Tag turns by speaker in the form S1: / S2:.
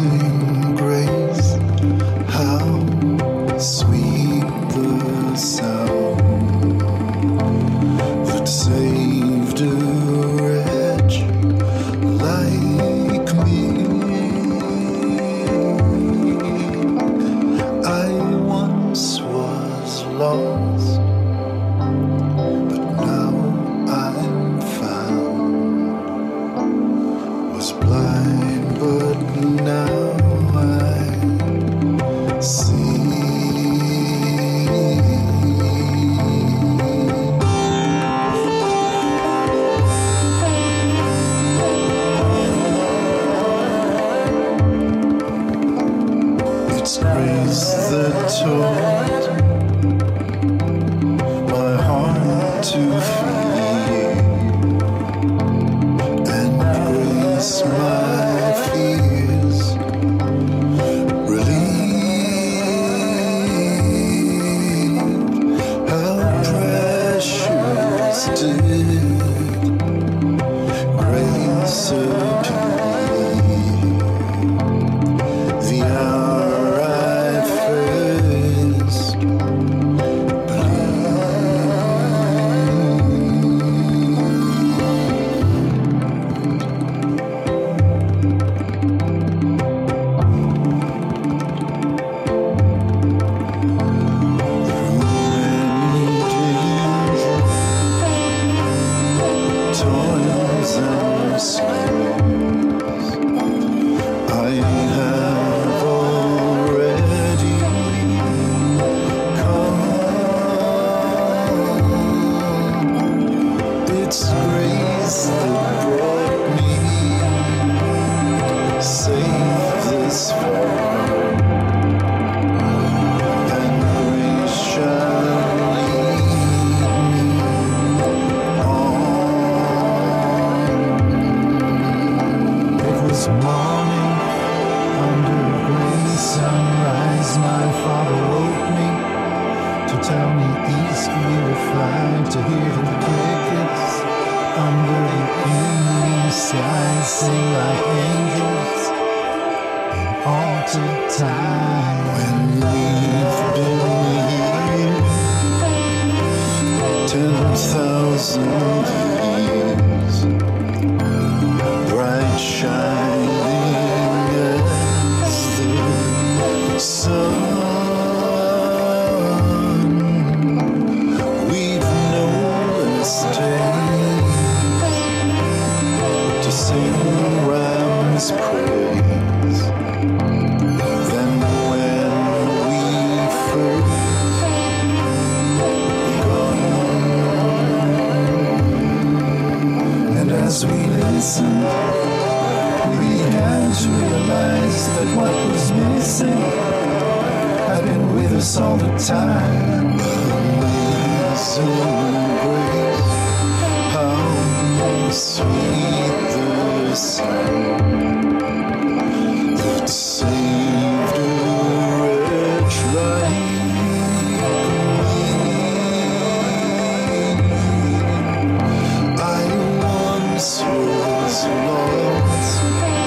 S1: see. That believed. Toils sunrise. My father woke me to tell me east we would fly to hear the crickets under the Indian sky sing like angels in altered time. When we've been here ten thousand years sing Ram's praise when we first. And as we listened, we had to realize that what was missing had been with us all the time. Amazing grace, how sweet. rules your love.